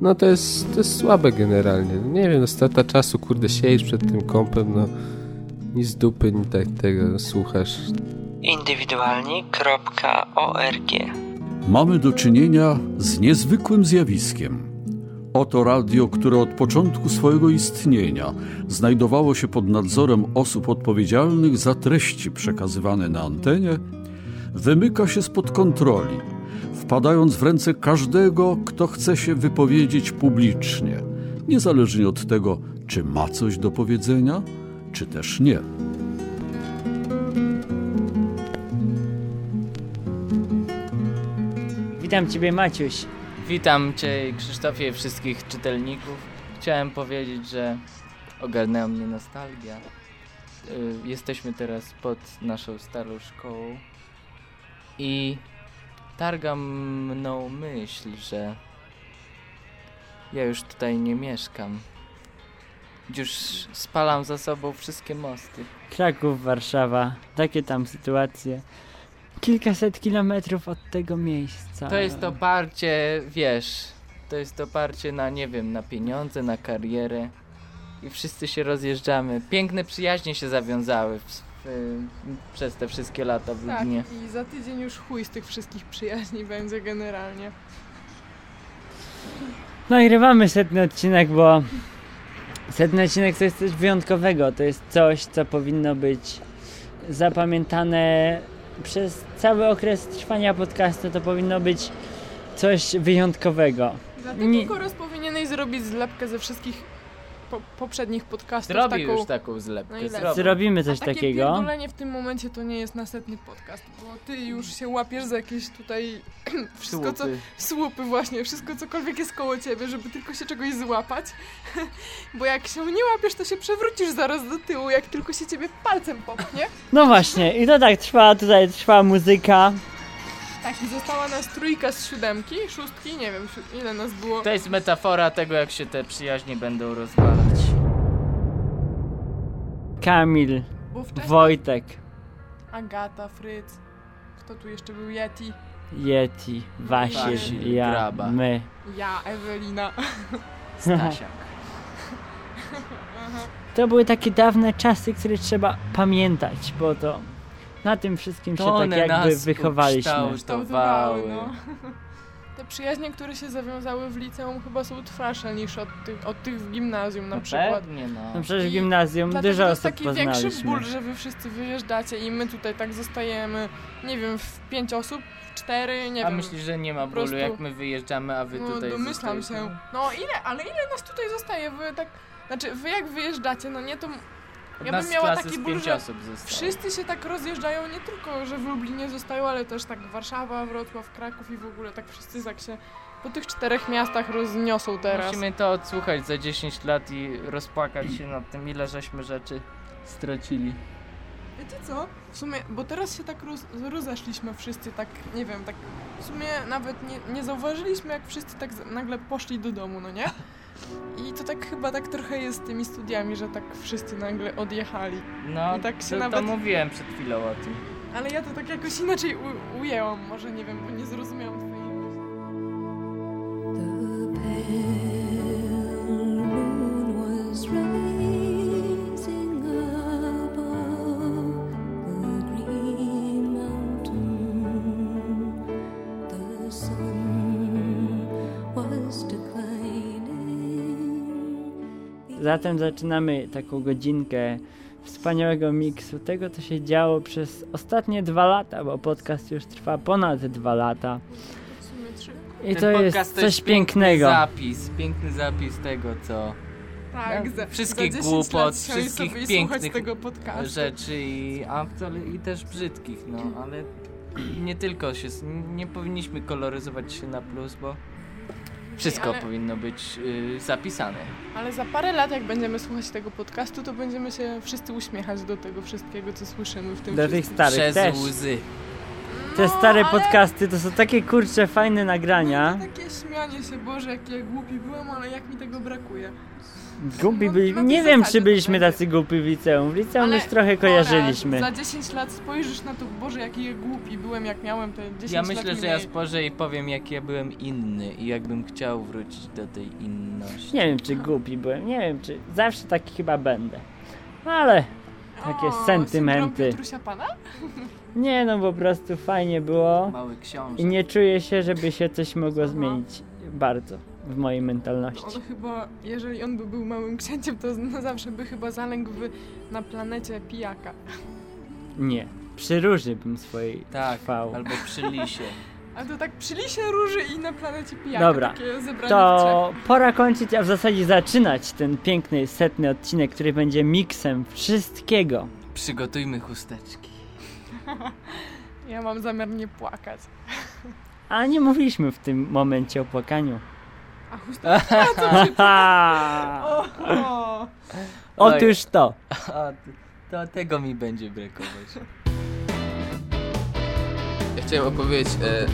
no to jest, to jest słabe generalnie. Nie wiem, no strata czasu, kurde, siedzisz przed tym kąpem, no ni z dupy, ni tak tego słuchasz. Indywidualni.org Mamy do czynienia z niezwykłym zjawiskiem. Oto radio, które od początku swojego istnienia znajdowało się pod nadzorem osób odpowiedzialnych za treści przekazywane na antenie, wymyka się spod kontroli, wpadając w ręce każdego, kto chce się wypowiedzieć publicznie, niezależnie od tego, czy ma coś do powiedzenia, czy też nie. Witam Ciebie, Maciuś. Witam Cię, Krzysztofie, i wszystkich czytelników. Chciałem powiedzieć, że ogarnęła mnie nostalgia. Y, Jesteśmy teraz pod naszą starą szkołą i targa mną myśl, że ja już tutaj nie mieszkam. Już spalam za sobą wszystkie mosty. Kraków, Warszawa. Takie tam sytuacje. Kilkaset kilometrów od tego miejsca. To jest oparcie, wiesz, to jest oparcie na, nie wiem, na pieniądze, na karierę i wszyscy się rozjeżdżamy. Piękne przyjaźnie się zawiązały w, w, przez te wszystkie lata w Tak, Lublinie. i za tydzień już chuj z tych wszystkich przyjaźni będzie generalnie. Nagrywamy setny odcinek, bo setny odcinek to jest coś wyjątkowego. To jest coś, co powinno być zapamiętane przez cały okres trwania podcastu. To powinno być coś wyjątkowego. Dlatego Nie- Koros powinieneś zrobić zlepkę ze wszystkich po, poprzednich podcastów. Zrobi taką... już taką zlepkę. Zrobi. Zrobimy A coś takie takiego. pierdolenie w tym momencie to nie jest nasetny podcast, bo ty już się łapiesz za jakieś tutaj wszystko co... Słupy. Słupy właśnie, wszystko cokolwiek jest koło ciebie, żeby tylko się czegoś złapać. Bo jak się nie łapiesz, to się przewrócisz zaraz do tyłu, jak tylko się ciebie palcem popchnie. No właśnie, i to tak trwa, tutaj trwa muzyka. Tak, i została nas trójka z siódemki, szóstki, nie wiem si- ile nas było. To jest metafora tego, jak się te przyjaźnie będą rozwalać. Kamil, Bo wcześniej Wojtek, Agata, Fryc, kto tu jeszcze był? Yeti, Yeti, Wasil, Wasil, ja, Graba. my. ja, Ewelina. Stasiak. To były takie dawne czasy, które trzeba pamiętać, bo to na tym wszystkim się To tak one jakby wychowaliśmy. ukształtowały. no. Te przyjaźnie, które się zawiązały w liceum chyba są trwalsze niż od tych, od tych w gimnazjum na No przykład. pewnie, no. No przecież w I gimnazjum Dlatego dużo to jest osób taki większy poznaliśmy. ból, że wy wszyscy wyjeżdżacie i my tutaj tak zostajemy, nie wiem, w pięć osób, cztery, nie A wiem. myślisz, że nie ma bólu, prostu- jak my wyjeżdżamy, a wy no, tutaj domyślam zostajecie? się. No ile, ale ile nas tutaj zostaje? Wy tak, znaczy wy jak wyjeżdżacie, no nie to... Ja bym miała taki ból, że. Wszyscy się tak rozjeżdżają, nie tylko, że w Lublinie zostają, ale też tak Warszawa, Wrocław, Kraków i w ogóle tak wszyscy tak się po tych czterech miastach rozniosą teraz. Musimy to odsłuchać za 10 lat i rozpłakać się nad tym, ile żeśmy rzeczy stracili. Wiecie co? W sumie, bo teraz się tak roz, rozeszliśmy wszyscy, tak nie wiem, tak w sumie nawet nie, nie zauważyliśmy, jak wszyscy tak nagle poszli do domu, no nie? I to tak chyba tak trochę jest z tymi studiami, że tak wszyscy nagle odjechali. No, I tak się to, to nawet- mówiłem przed chwilą o tym. Ale ja to tak jakoś inaczej u, ujęłam, może nie wiem, bo nie zrozumiałam twojej Zatem zaczynamy taką godzinkę wspaniałego miksu tego, co się działo przez ostatnie dwa lata, bo podcast już trwa ponad dwa lata. I Ten to podcast jest to coś piękny pięknego. zapis, piękny zapis tego, co Tak, za, wszystkich za 10 głupot, wszystkich pięknych słuchać tego podcastu. rzeczy i, a wcale, i też brzydkich, no, ale nie tylko się, nie powinniśmy koloryzować się na plus, bo wszystko ale- powinno być y, zapisane. Ale za parę lat, jak będziemy słuchać tego podcastu, to będziemy się wszyscy uśmiechać do tego wszystkiego, co słyszymy w tym Do tych wszystkim. starych Przez też. łzy. Te No, stare ale- podcasty to są takie kurcze, fajne nagrania. Takie śmianie się, Boże, jaki ja głupi byłem, ale jak mi tego brakuje. Głupi No, byli. Nie wiem, czy byliśmy tacy głupi w liceum. W liceum Ale już trochę kojarzyliśmy. Za 10 lat spojrzysz na to, Boże, jaki ja głupi byłem, jak miałem te 10 Ja lat myślę, że mniej. ja spojrzę i powiem, jak ja byłem inny i jakbym chciał wrócić do tej inności. Nie wiem, czy głupi byłem. Nie wiem, czy zawsze taki chyba będę. Ale takie O, sentymenty. syndrom Piotrusia Pana? nie no, po prostu fajnie było. Mały książę. I nie czuję się, żeby się coś mogło Aha. zmienić bardzo w mojej mentalności. On chyba, jeżeli on by był małym księciem, to na zawsze by chyba zalęgł w, na planecie pijaka. Nie. Przy róży bym swojej Tak, trwał. albo przy lisie. A to tak przy lisie róży i na planecie pijaka. Dobra, Takie zebranie. To pora kończyć, a w zasadzie zaczynać ten piękny, setny odcinek, który będzie miksem wszystkiego. Przygotujmy chusteczki. Ja mam zamiar nie płakać. A nie mówiliśmy w tym momencie o płakaniu. A chusta... Otóż to. A, to tego mi będzie brakować. Ja chciałem opowiedzieć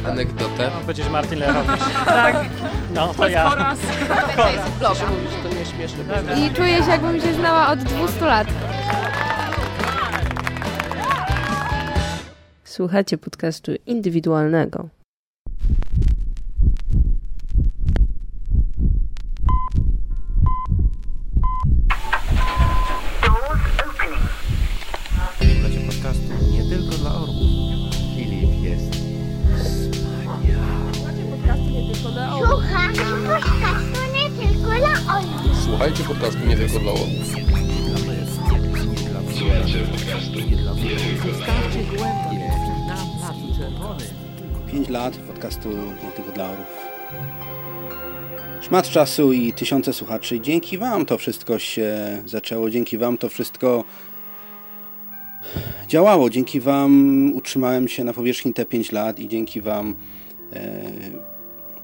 e, anegdotę. Będziesz Martin Lerowicz. tak. No, to ja. Proszę mówić, że to nie śmieszne. I czuję się, jakbym się znała od 200 lat. Słuchacie podcastu indywidualnego. Słuchacie podcastu nie tylko dla orłów. Filip jest Słuchajcie podcastu nie tylko dla orłów. Pięć lat podcastu nie tylko dla orów. Szmat czasu i tysiące słuchaczy. Dzięki Wam to wszystko się zaczęło. Dzięki Wam to wszystko działało. Dzięki Wam utrzymałem się na powierzchni te 5 lat i dzięki Wam e,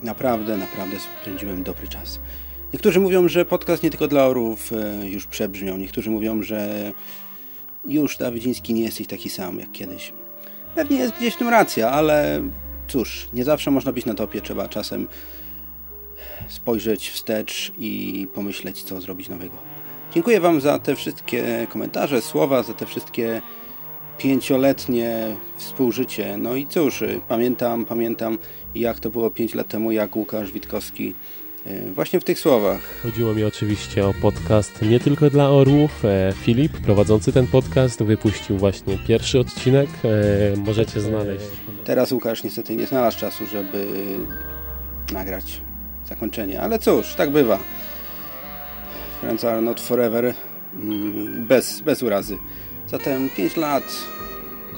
naprawdę, naprawdę spędziłem dobry czas. Niektórzy mówią, że podcast nie tylko dla orów e, już przebrzmiał. Niektórzy mówią, że już Dawidziński nie jesteś taki sam jak kiedyś. Pewnie jest gdzieś w tym racja, ale cóż, nie zawsze można być na topie. Trzeba czasem spojrzeć wstecz i pomyśleć, co zrobić nowego. Dziękuję Wam za te wszystkie komentarze, słowa, za te wszystkie pięcioletnie współżycie. No i cóż, pamiętam, pamiętam jak to było pięć lat temu, jak Łukasz Witkowski właśnie w tych słowach Chodziło mi oczywiście o podcast nie tylko dla orłów. E, Filip, prowadzący ten podcast, wypuścił właśnie pierwszy odcinek. E, możecie znaleźć. Teraz Łukasz niestety nie znalazł czasu, żeby nagrać zakończenie, ale cóż, tak bywa. Friends are not forever, mm, bez, bez urazy. Zatem 5 lat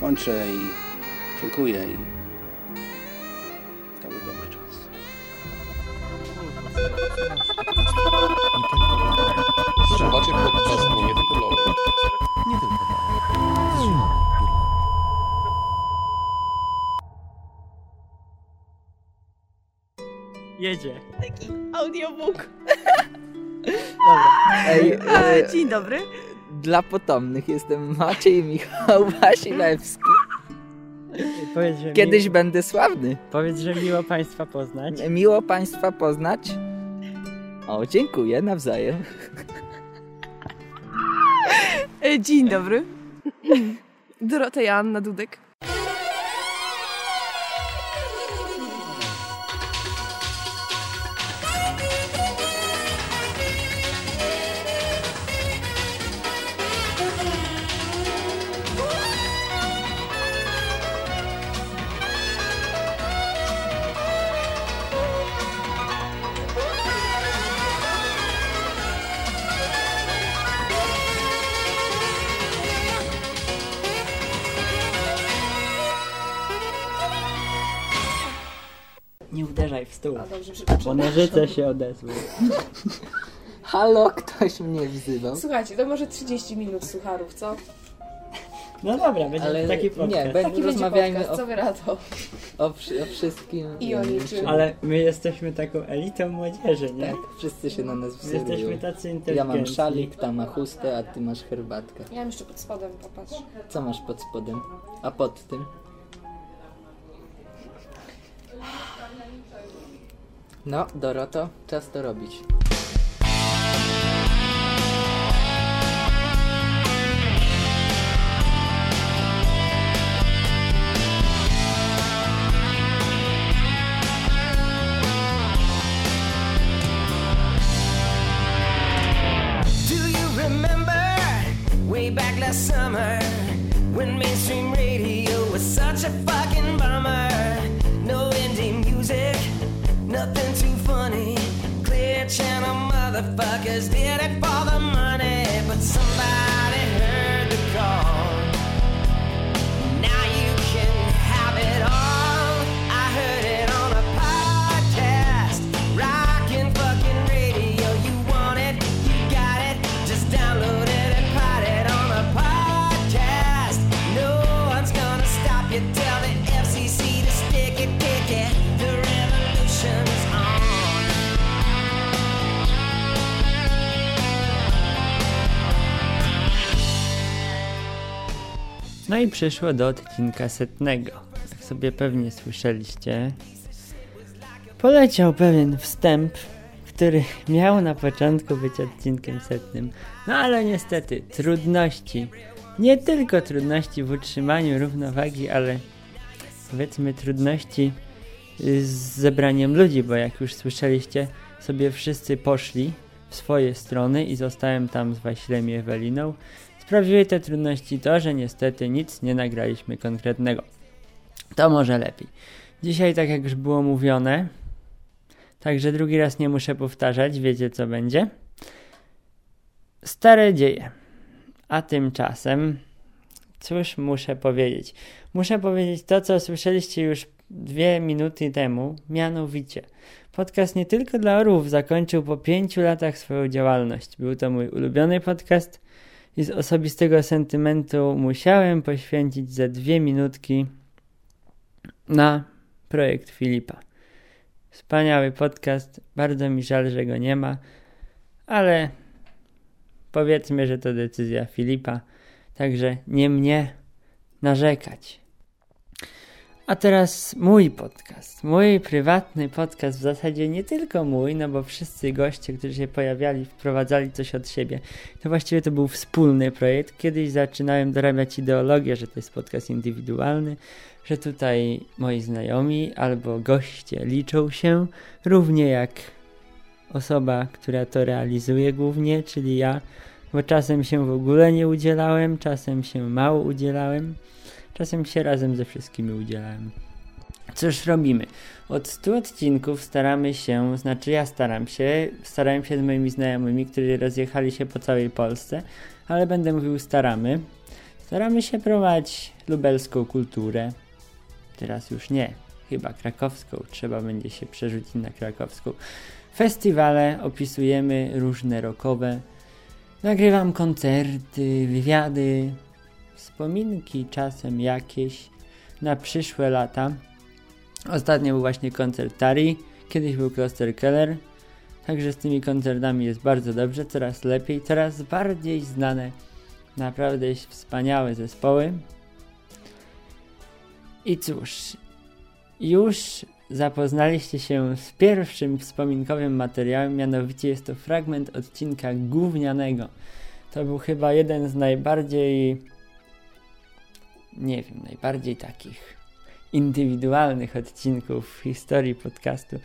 kończę i dziękuję i Słuchacie podcastu nie tylko dla nie tylko dla. Jedzie. Audiobook. Dobra. Ej, E, dzień dobry. Dla potomnych jestem Maciej Michał Wasilewski. Powiedz, że Kiedyś mi... będę sławny. Powiedz, że miło Państwa poznać. Miło Państwa poznać. O, dziękuję, nawzajem. E, dzień dobry. Dorota Joanna Dudek. Bo nożyce się odezły. Halo, ktoś mnie wzywał. Słuchajcie, to może 30 minut sucharów, co? No dobra, będzie Ale taki podcast. nie, Taki będzie rozmawiajmy podcast, o, co wy na to? o, wszy- o wszystkim. I o niczym. Ale my jesteśmy taką elitą młodzieży, nie? Tak, wszyscy się na nas My jesteśmy wzywają. tacy Ja inteligentni. mam szalik, ta ma chustę, a ty masz herbatkę. Ja mam jeszcze pod spodem, popatrz. Co masz pod spodem? A pod tym? No, Doroto, czas to robić. Funny. Clear channel motherfuckers did it for No i przyszło do odcinka setnego. Jak sobie pewnie słyszeliście, poleciał pewien wstęp, który miał na początku być odcinkiem setnym. No ale niestety trudności, nie tylko trudności w utrzymaniu równowagi, ale powiedzmy trudności y, z zebraniem ludzi, bo jak już słyszeliście, sobie wszyscy poszli w swoje strony i zostałem tam z Wasilem i Eweliną. Sprawiły te trudności to, że niestety nic nie nagraliśmy konkretnego. To może lepiej. Dzisiaj, tak jak już było mówione, także drugi raz nie muszę powtarzać, wiecie co będzie. Stare dzieje. A tymczasem, cóż muszę powiedzieć? Muszę powiedzieć to, co słyszeliście już dwie minuty temu, mianowicie. Podcast nie tylko dla orłów zakończył po pięciu latach swoją działalność. Był to mój ulubiony podcast i z osobistego sentymentu musiałem poświęcić ze dwie minutki na projekt Filipa. Wspaniały podcast, bardzo mi żal, że go nie ma, ale powiedzmy, że to decyzja Filipa, także nie mnie narzekać. A teraz mój podcast, mój prywatny podcast, w zasadzie nie tylko mój, no bo wszyscy goście, którzy się pojawiali, wprowadzali coś od siebie. To właściwie to był wspólny projekt. Kiedyś zaczynałem dorabiać ideologię, że to jest podcast indywidualny, że tutaj moi znajomi albo goście liczą się równie jak osoba, która to realizuje głównie, czyli ja, bo czasem się w ogóle nie udzielałem, czasem się mało udzielałem. Czasem się razem ze wszystkimi udzielałem. Cóż robimy? Od 100 odcinków staramy się, znaczy ja staram się, starałem się z moimi znajomymi, którzy rozjechali się po całej Polsce, ale będę mówił staramy. Staramy się prowadzić lubelską kulturę. Teraz już nie, chyba krakowską, trzeba będzie się przerzucić na krakowską. Festiwale opisujemy różne rokowe. Nagrywam koncerty, wywiady, wspominki czasem jakieś na przyszłe lata. Ostatnio był właśnie koncert Tari, kiedyś był Kloster Keller, także z tymi koncertami jest bardzo dobrze, coraz lepiej, coraz bardziej znane, naprawdę wspaniałe zespoły. I cóż, już zapoznaliście się z pierwszym wspominkowym materiałem, mianowicie jest to fragment odcinka gównianego. To był chyba jeden z najbardziej nie wiem, najbardziej takich indywidualnych odcinków w historii podcastu.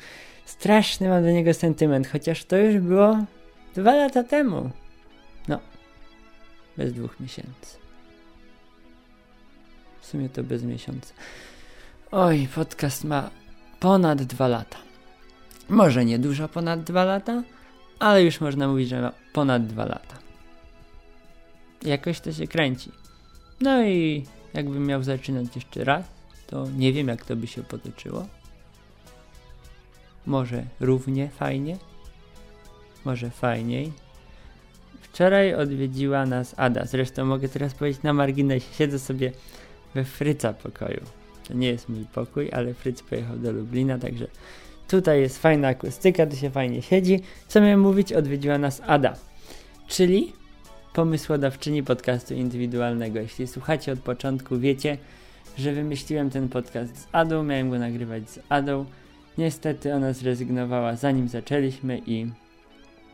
Straszny mam do niego sentyment, chociaż to już było dwa lata temu. No, bez dwóch miesięcy. W sumie to bez miesiąca. Oj, podcast ma ponad dwa lata. Może nie dużo ponad dwa lata, ale już można mówić, że ma ponad dwa lata. Jakoś to się kręci. No i jakbym miał zaczynać jeszcze raz, to nie wiem jak to by się potoczyło. Może równie fajnie, może fajniej. Wczoraj odwiedziła nas Ada, zresztą mogę teraz powiedzieć na marginesie, siedzę sobie we Fryca pokoju. To nie jest mój pokój, ale Fryc pojechał do Lublina, także tutaj jest fajna akustyka, tu się fajnie siedzi. Co miałem mówić? Odwiedziła nas Ada, czyli pomysłodawczyni podcastu indywidualnego. Jeśli słuchacie od początku, wiecie, że wymyśliłem ten podcast z Adą, miałem go nagrywać z Adą Niestety ona zrezygnowała zanim zaczęliśmy i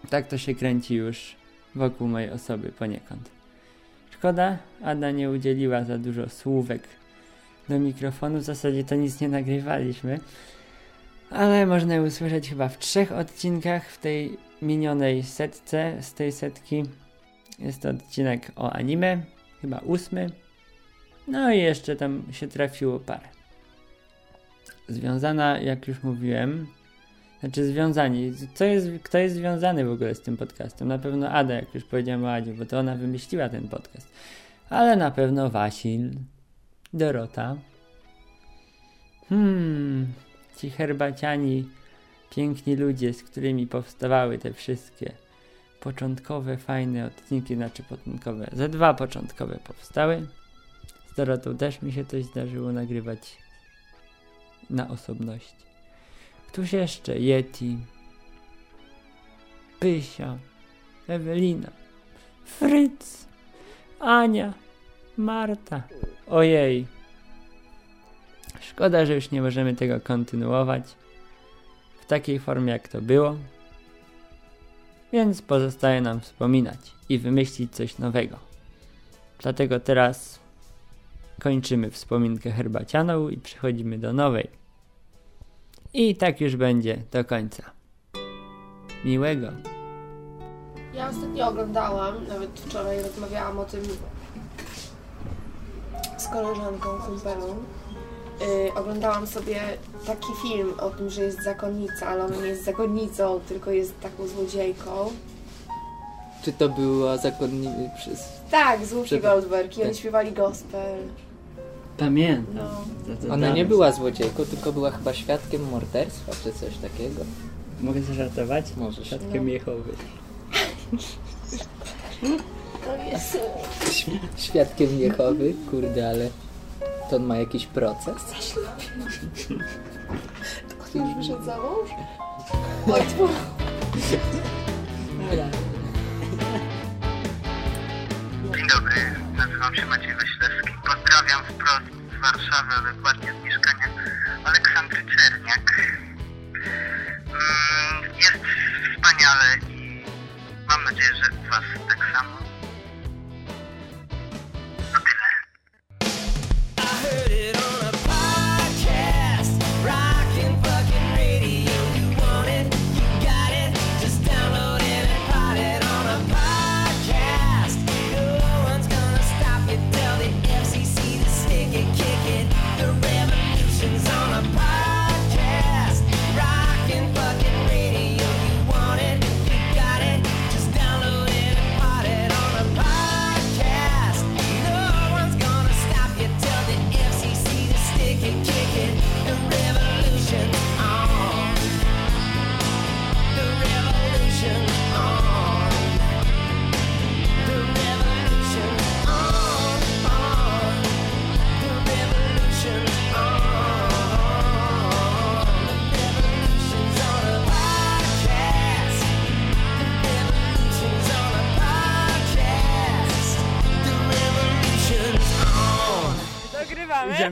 tak to się kręci już wokół mojej osoby poniekąd. Szkoda, Ada nie udzieliła za dużo słówek do mikrofonu, w zasadzie to nic nie nagrywaliśmy, ale można je usłyszeć chyba w trzech odcinkach w tej minionej setce z tej setki. Jest to odcinek o anime, chyba ósmy. No i jeszcze tam się trafiło parę. Związana, jak już mówiłem, znaczy związani. Co jest, kto jest związany w ogóle z tym podcastem? Na pewno Ada, jak już powiedziałem o Adzie, bo to ona wymyśliła ten podcast. Ale na pewno Wasil, Dorota. Hmm, ci herbaciani, piękni ludzie, z którymi powstawały te wszystkie początkowe, fajne odcinki, znaczy początkowe, ze dwa początkowe powstały. Z Dorotą też mi się coś zdarzyło nagrywać na osobności. Któż jeszcze? Yeti, Pysia, Ewelina, Fryc, Ania, Marta. Ojej. Szkoda, że już nie możemy tego kontynuować w takiej formie, jak to było. Więc pozostaje nam wspominać i wymyślić coś nowego. Dlatego teraz kończymy wspominkę herbacianą i przechodzimy do nowej. I tak już będzie do końca. Miłego. Ja ostatnio oglądałam, nawet wczoraj rozmawiałam o tym z koleżanką, kumpelą. Yy, oglądałam sobie taki film o tym, że jest zakonnica, ale ona nie jest zakonnicą, tylko jest taką złodziejką. Czy to była zakonnicy przez... Tak, z Whoopi Goldberg i oni tak. śpiewali gospel. Pamiętam. No. Ona nie była złodziejką, tylko była chyba świadkiem morderstwa, czy coś takiego. Mogę zażartować? Możesz. Świadkiem No. Jehowy. To jest... Świadkiem Jehowy, kurde, ale to on ma jakiś proces? To on już wyszedł za mąż? Oj. Dzień dobry, nazywam się Maciej Waślewski. Pozdrawiam wprost z Warszawy, a dokładnie z mieszkania Aleksandry Czerniak. Mm, Jest wspaniale i mam nadzieję, że Was tak samo.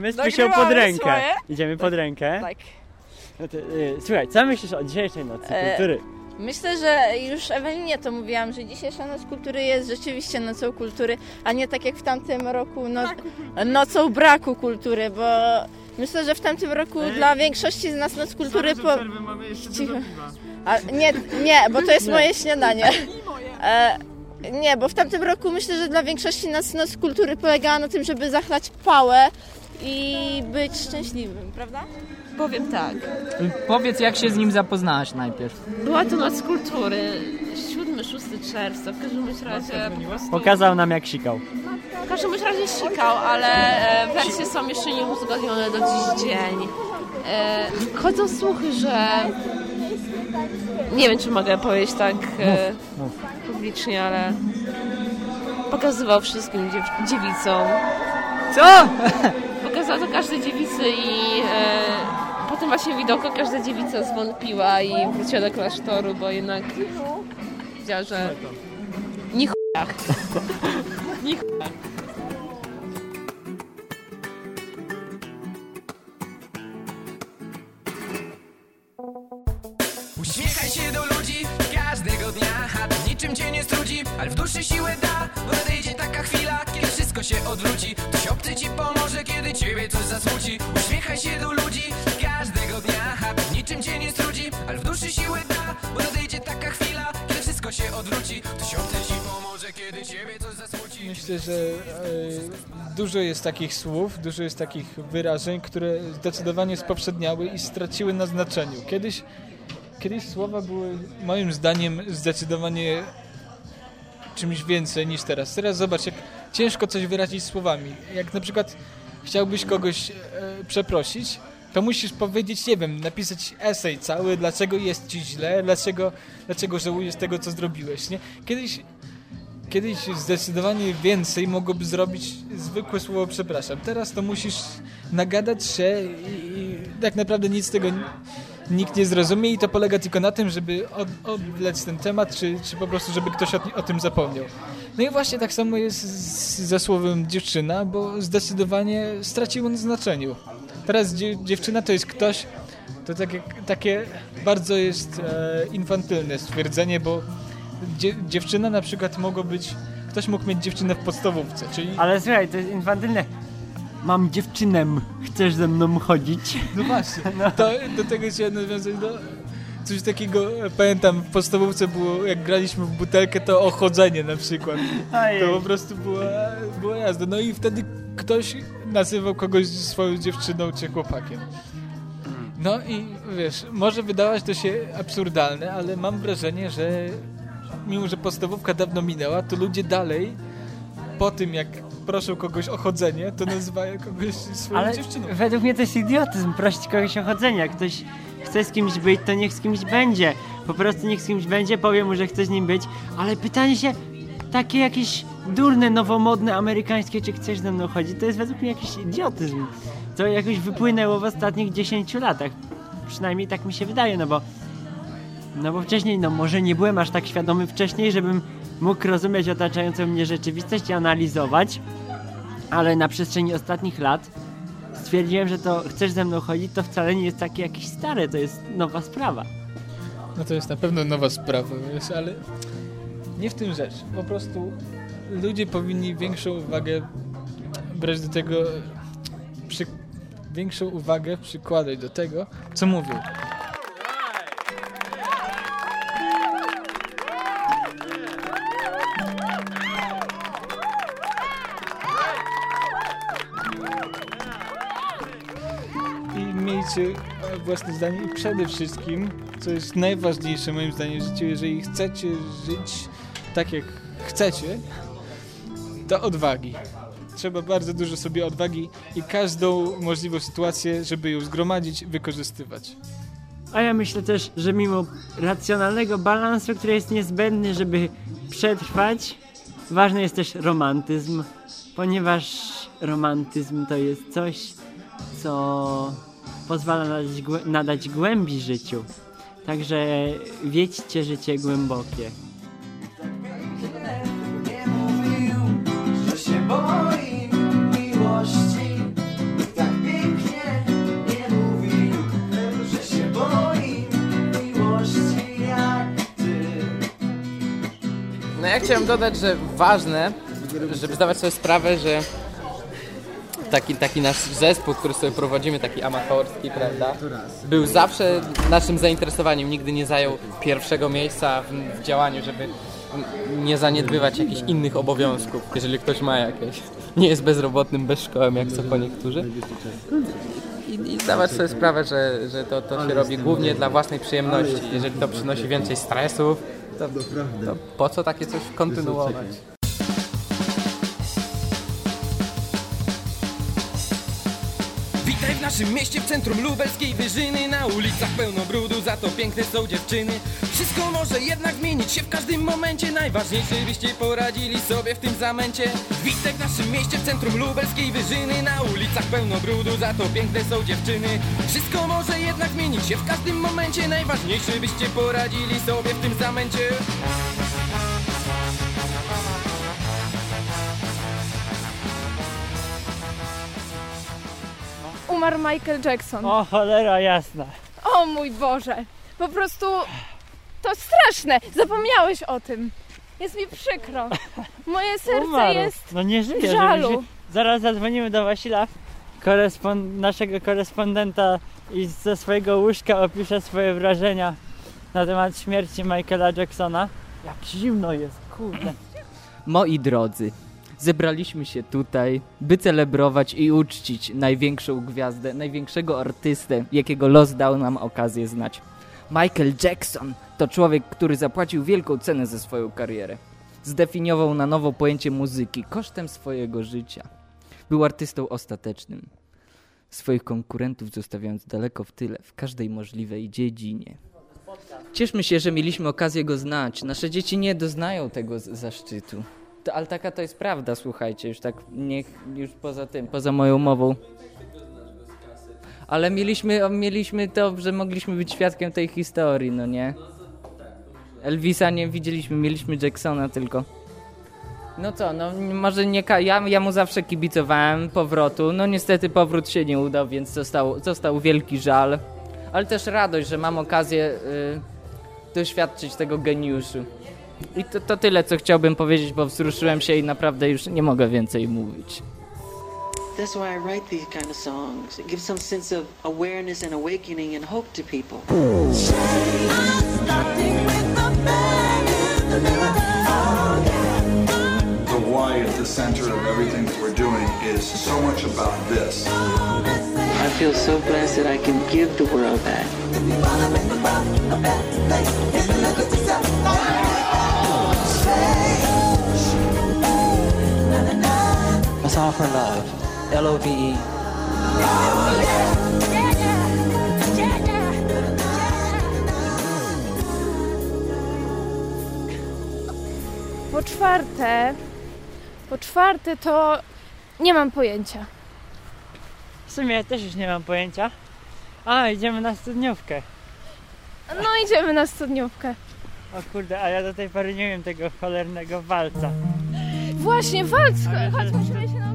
Idziemy z Dogrywamy pod rękę. swoje. Idziemy pod rękę. Tak. No to, y, słuchaj, co myślisz o dzisiejszej nocy E, kultury? Myślę, że już Ewelinie to mówiłam, że dzisiejsza Noc Kultury jest rzeczywiście nocą kultury, a nie tak jak w tamtym roku no, nocą braku kultury, bo myślę, że w tamtym roku dla większości z nas Noc Kultury po... Cicho. A, nie, nie, bo to jest Nie. moje śniadanie. E, nie, bo w tamtym roku myślę, że dla większości nas Noc Kultury polegała na tym, żeby zachlać pałę i być szczęśliwym, prawda? Powiem tak. Powiedz, jak się z nim zapoznałaś najpierw. Była to Noc Kultury, 7-6 czerwca, w każdym bądź razie po prostu... Pokazał nam jak sikał. W każdym bądź razie sikał, ale e, wersje są jeszcze nieuzgodnione do dziś dzień. E, chodzą słuchy, że... Nie wiem, czy mogę powiedzieć tak e, publicznie, ale pokazywał wszystkim dziew- dziewicom. Co? Pokazał to każdej dziewicy i e, po tym właśnie widoku każda dziewica zwątpiła i wróciła do klasztoru, bo jednak wiedziała, że nie chujach. Nie chujach. Uśmiechaj się do ludzi każdego dnia A to niczym cię nie strudzi, ale w duszy siłę da Bo nadejdzie taka chwila, się odwróci. Ktoś obcy ci pomoże, kiedy ciebie coś zasmuci. Uśmiechaj się do ludzi każdego dnia niczym cię nie strudzi, ale w duszy da Bo nadejdzie taka chwila, kiedy wszystko się odwróci. Ktoś obcy ci pomoże, kiedy ciebie coś zasmuci. Myślę, że e, dużo jest takich słów, dużo jest takich wyrażeń, które zdecydowanie spowszedniały i straciły na znaczeniu. Kiedyś, kiedyś słowa były moim zdaniem zdecydowanie czymś więcej niż teraz. Teraz zobacz, jak ciężko coś wyrazić słowami. Jak na przykład chciałbyś kogoś e, przeprosić, to musisz powiedzieć, nie wiem, napisać esej cały, dlaczego jest ci źle, dlaczego, dlaczego żałujesz tego, co zrobiłeś, nie? Kiedyś Kiedyś zdecydowanie więcej mogłoby zrobić zwykłe słowo przepraszam. Teraz to musisz nagadać się i, i tak naprawdę nic z tego nikt nie zrozumie i to polega tylko na tym, żeby od, odwlec ten temat, czy, czy po prostu, żeby ktoś o, o tym zapomniał. No i właśnie tak samo jest z, ze słowem dziewczyna, bo zdecydowanie straciło na znaczeniu. Teraz dzie, dziewczyna to jest ktoś, to takie, takie bardzo jest e, infantylne stwierdzenie, bo dzie, dziewczyna na przykład mogło być, ktoś mógł mieć dziewczynę w podstawówce, czyli... Ale słuchaj, to jest infantylne. Mam dziewczynę, chcesz ze mną chodzić? No właśnie, to do tego chciałem nawiązać, no, coś takiego, pamiętam, w podstawówce było, jak graliśmy w butelkę, to ochodzenie na przykład. To po prostu była, była jazda. No i wtedy ktoś nazywał kogoś swoją dziewczyną czy chłopakiem. No i wiesz, może wydawać to się absurdalne, ale mam wrażenie, że mimo, że podstawówka dawno minęła, to ludzie dalej po tym, jak proszą kogoś o chodzenie, to nazywają kogoś swoją Ale dziewczyną. według mnie to jest idiotyzm, prosić kogoś o chodzenie. Ktoś chce z kimś być, to niech z kimś będzie. Po prostu niech z kimś będzie, powie mu, że chce z nim być, ale pytanie się, takie jakieś durne, nowomodne, amerykańskie, czy chcesz ze mną chodzić, to jest według mnie jakiś idiotyzm. To jakoś wypłynęło w ostatnich 10 latach. Przynajmniej tak mi się wydaje, no bo no bo wcześniej, no może nie byłem aż tak świadomy wcześniej, żebym mógł rozumieć otaczającą mnie rzeczywistość i analizować, ale na przestrzeni ostatnich lat stwierdziłem, że to chcesz ze mną chodzić, to wcale nie jest takie jakieś stare, to jest nowa sprawa. No to jest na pewno nowa sprawa, wiesz, ale nie w tym rzecz. Po prostu ludzie powinni większą uwagę brać do tego, przy, większą uwagę przykładać do tego, co mówią. I miejcie e, własne zdanie i przede wszystkim, co jest najważniejsze moim zdaniem w życiu, jeżeli chcecie żyć tak jak chcecie, to odwagi. Trzeba bardzo dużo sobie odwagi i każdą możliwą sytuację, żeby ją zgromadzić, wykorzystywać. A ja myślę też, że mimo racjonalnego balansu, który jest niezbędny, żeby przetrwać, ważny jest też romantyzm, ponieważ romantyzm to jest coś, co pozwala nadać, głę- nadać głębi życiu. Także wiedźcie życie głębokie. Że się boi miłości Nikt tak pięknie nie mówił Że się boi miłości jak ty No ja chciałem dodać, że ważne, żeby zdawać sobie sprawę, że taki, taki nasz zespół, który sobie prowadzimy, taki amatorski, prawda, był zawsze naszym zainteresowaniem, nigdy nie zajął pierwszego miejsca w, w działaniu, żeby nie zaniedbywać jakichś innych obowiązków, jeżeli ktoś ma jakieś, nie jest bezrobotnym, bez szkoły, jak co po niektórzy. I, i zdawać sobie sprawę, że, że to, to się robi głównie dla własnej przyjemności. Jeżeli to przynosi więcej stresów, to, to po co takie coś kontynuować? Naszym mieście, w centrum lubelskiej wyżyny. Na ulicach pełno brudu, za to piękne są dziewczyny. Wszystko może jednak zmienić się w każdym momencie. Najważniejsze, byście poradzili sobie w tym zamęcie. Witaj w naszym mieście, w centrum lubelskiej wyżyny. Na ulicach pełno brudu, za to piękne są dziewczyny. Wszystko może jednak zmienić się w każdym momencie. Najważniejsze, byście poradzili sobie w tym zamęcie Umarł Michael Jackson. O cholera jasna. O mój Boże! Po prostu to straszne. Zapomniałeś o tym. Jest mi przykro. Moje serce Umarł. jest No nie żyje, żalu. ży- Zaraz zadzwonimy do Wasila, korespon- naszego korespondenta i ze swojego łóżka opisze swoje wrażenia na temat śmierci Michaela Jacksona. Jak zimno jest, kurde. Moi drodzy, zebraliśmy się tutaj, by celebrować i uczcić największą gwiazdę, największego artystę, jakiego los dał nam okazję znać. Michael Jackson to człowiek, który zapłacił wielką cenę za swoją karierę. Zdefiniował na nowo pojęcie muzyki kosztem swojego życia. Był artystą ostatecznym. Swoich konkurentów zostawiając daleko w tyle w każdej możliwej dziedzinie. Cieszmy się, że mieliśmy okazję go znać. Nasze dzieci nie doznają tego zaszczytu. To, ale taka to jest prawda, słuchajcie, już tak niech już poza tym, poza moją mową. Ale mieliśmy, mieliśmy to, że mogliśmy być świadkiem tej historii, no nie? Elvisa nie widzieliśmy, mieliśmy Jacksona tylko. No co, no może nie, ja, ja mu zawsze kibicowałem powrotu, no niestety powrót się nie udał, więc został, został wielki żal. Ale też radość, że mam okazję y, doświadczyć tego geniuszu. I to, to tyle, co chciałbym powiedzieć, bo wzruszyłem się i naprawdę już nie mogę więcej mówić. That's why I write these kind of songs. It gives some sense of awareness and awakening and hope to people. The why at the center of everything that we're doing is so much about this. I feel so blessed that I can give the world that. Offer love. L O V E. Po czwarte, po czwarte to nie mam pojęcia. W sumie ja też już nie mam pojęcia. A, idziemy na studniówkę. No idziemy na studniówkę. O kurde, a ja do tej pory nie wiem tego cholernego walca. Właśnie, walc! Chodź, musimy się nauczyć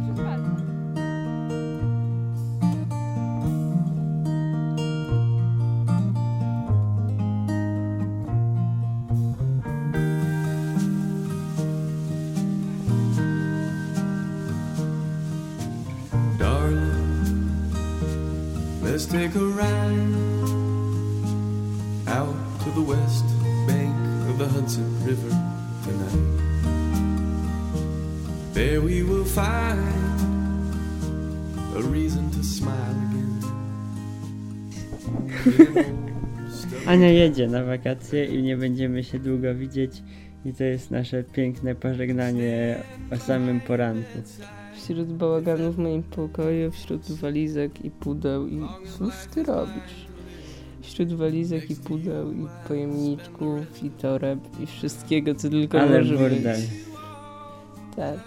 take a ride out to the west bank of the Hudson River tonight. There we will find a reason to smile again. Ania jedzie na wakacje i nie będziemy się długo widzieć. I to jest nasze piękne pożegnanie o samym poranku. Wśród bałaganu w moim pokoju, wśród walizek i pudeł i... Cóż ty robisz? Wśród walizek i pudeł i pojemniczków i toreb i wszystkiego, co tylko Ale może burdel. być. Tak.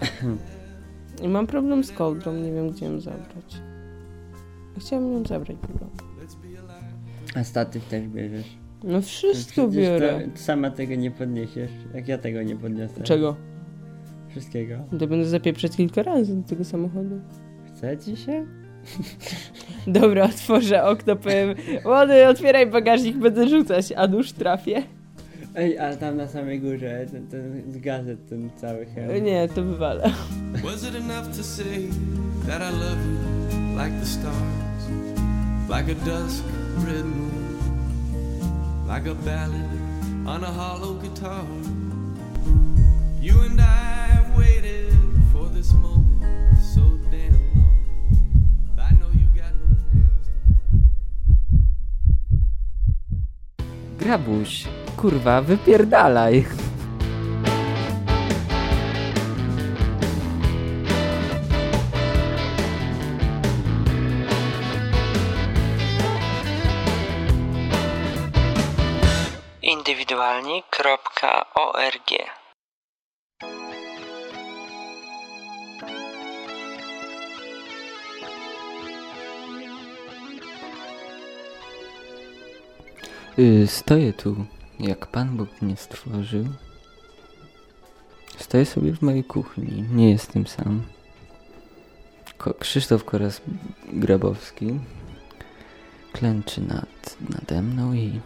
I mam problem z kołdrą, nie wiem gdzie ją zabrać. Chciałabym ją zabrać chyba. A statyw też bierzesz. No wszystko Przecież biorę. To, sama tego nie podniesiesz, jak ja tego nie podniosę. Czego? Wszystkiego. To będę zapieprzać kilka razy do tego samochodu. Chce ci się? Dobra, otworzę okno, powiem Łody, otwieraj bagażnik, będę rzucać, a nóż trafię. Ej, ale tam na samej górze, ten, ten z gazet, ten cały hełm. Nie, to wywalę. Was it enough to say that I love you like the stars, like a dusk red moon, like a ballad on a hollow guitar? Grabuś, kurwa, wypierdalaj. Indywidualni.org Y, stoję tu, jak Pan Bóg mnie stworzył. Stoję sobie w mojej kuchni, nie jestem sam. Krzysztof Koras Grabowski klęczy nad, nade mną i